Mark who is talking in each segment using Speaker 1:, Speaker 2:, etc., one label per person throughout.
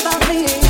Speaker 1: about me.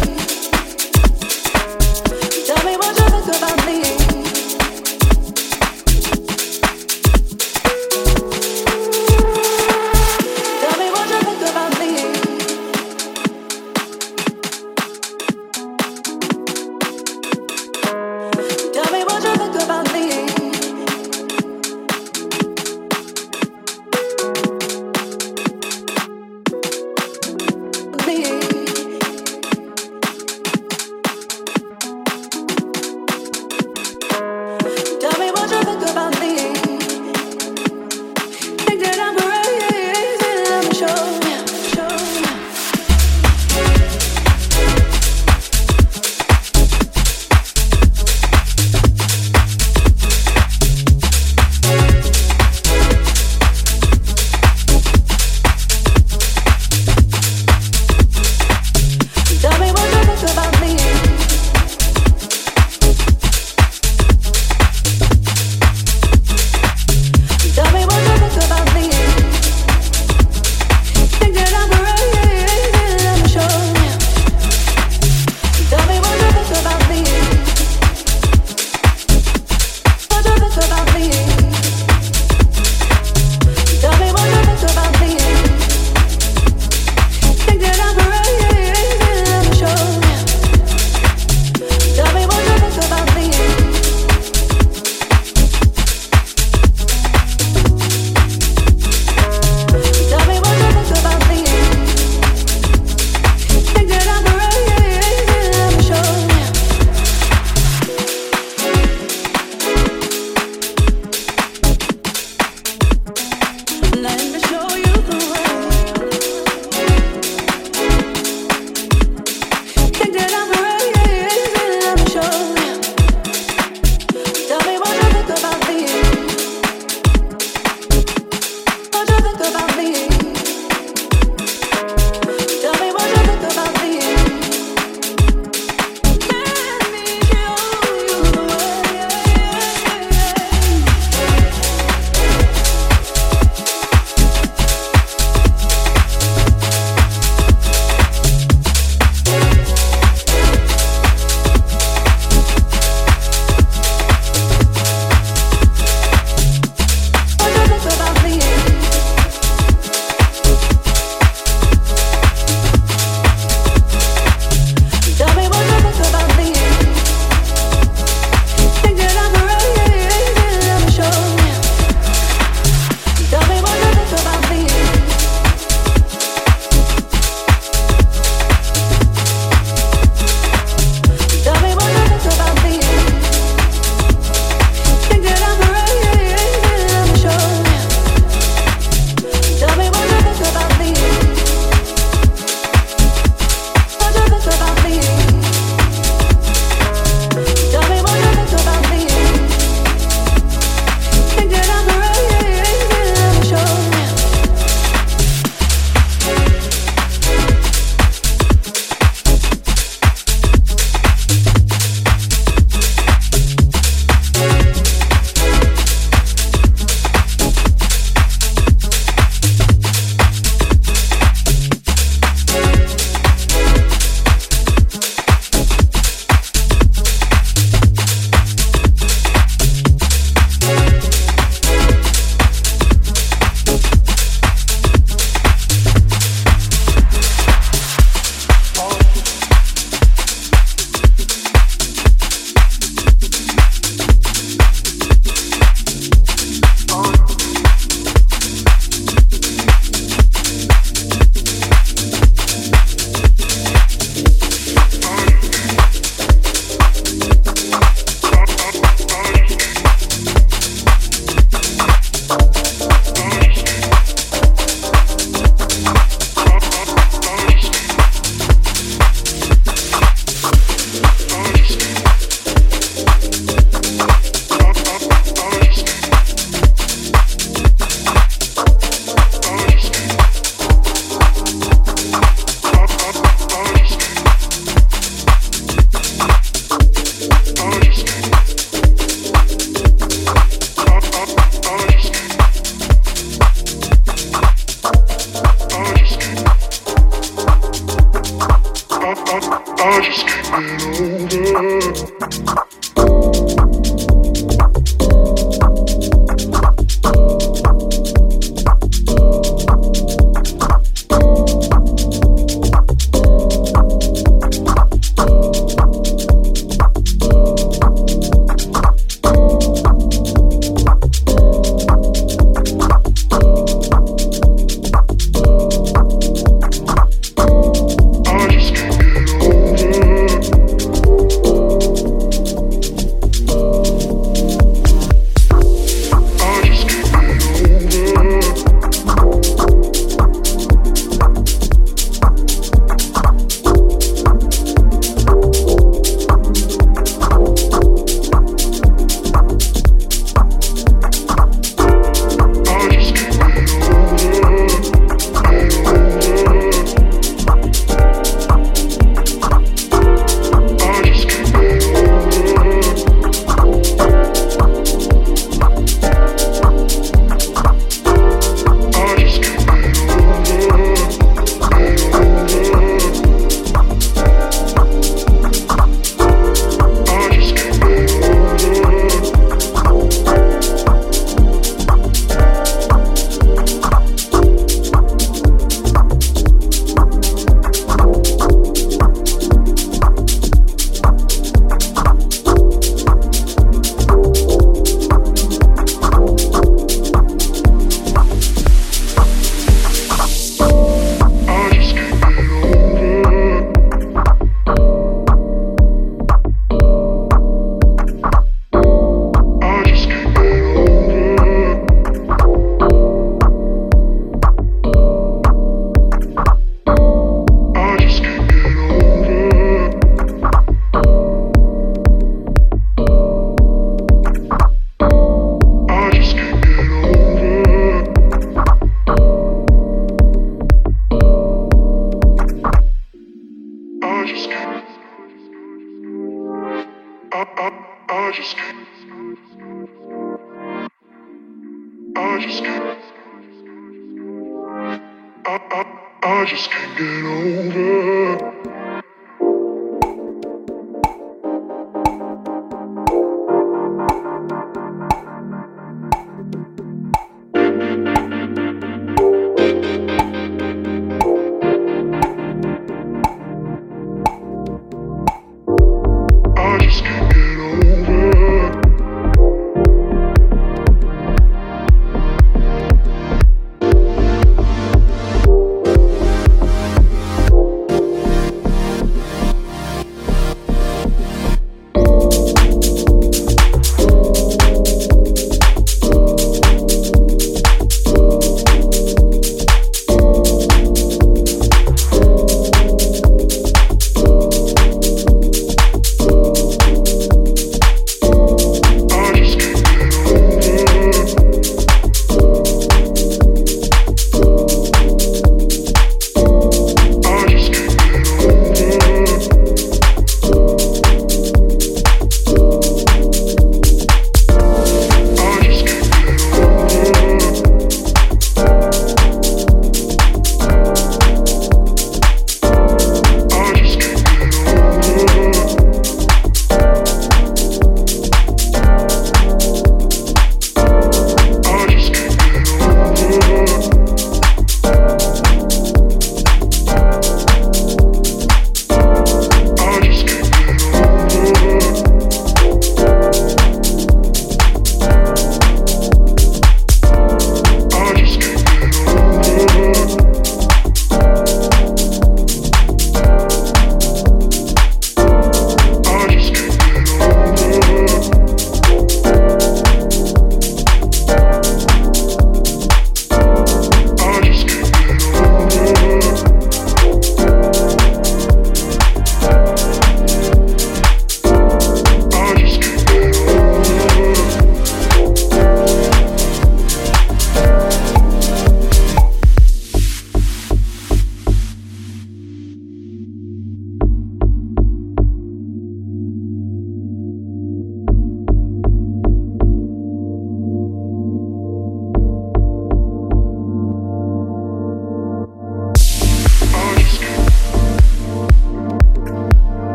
Speaker 1: let me show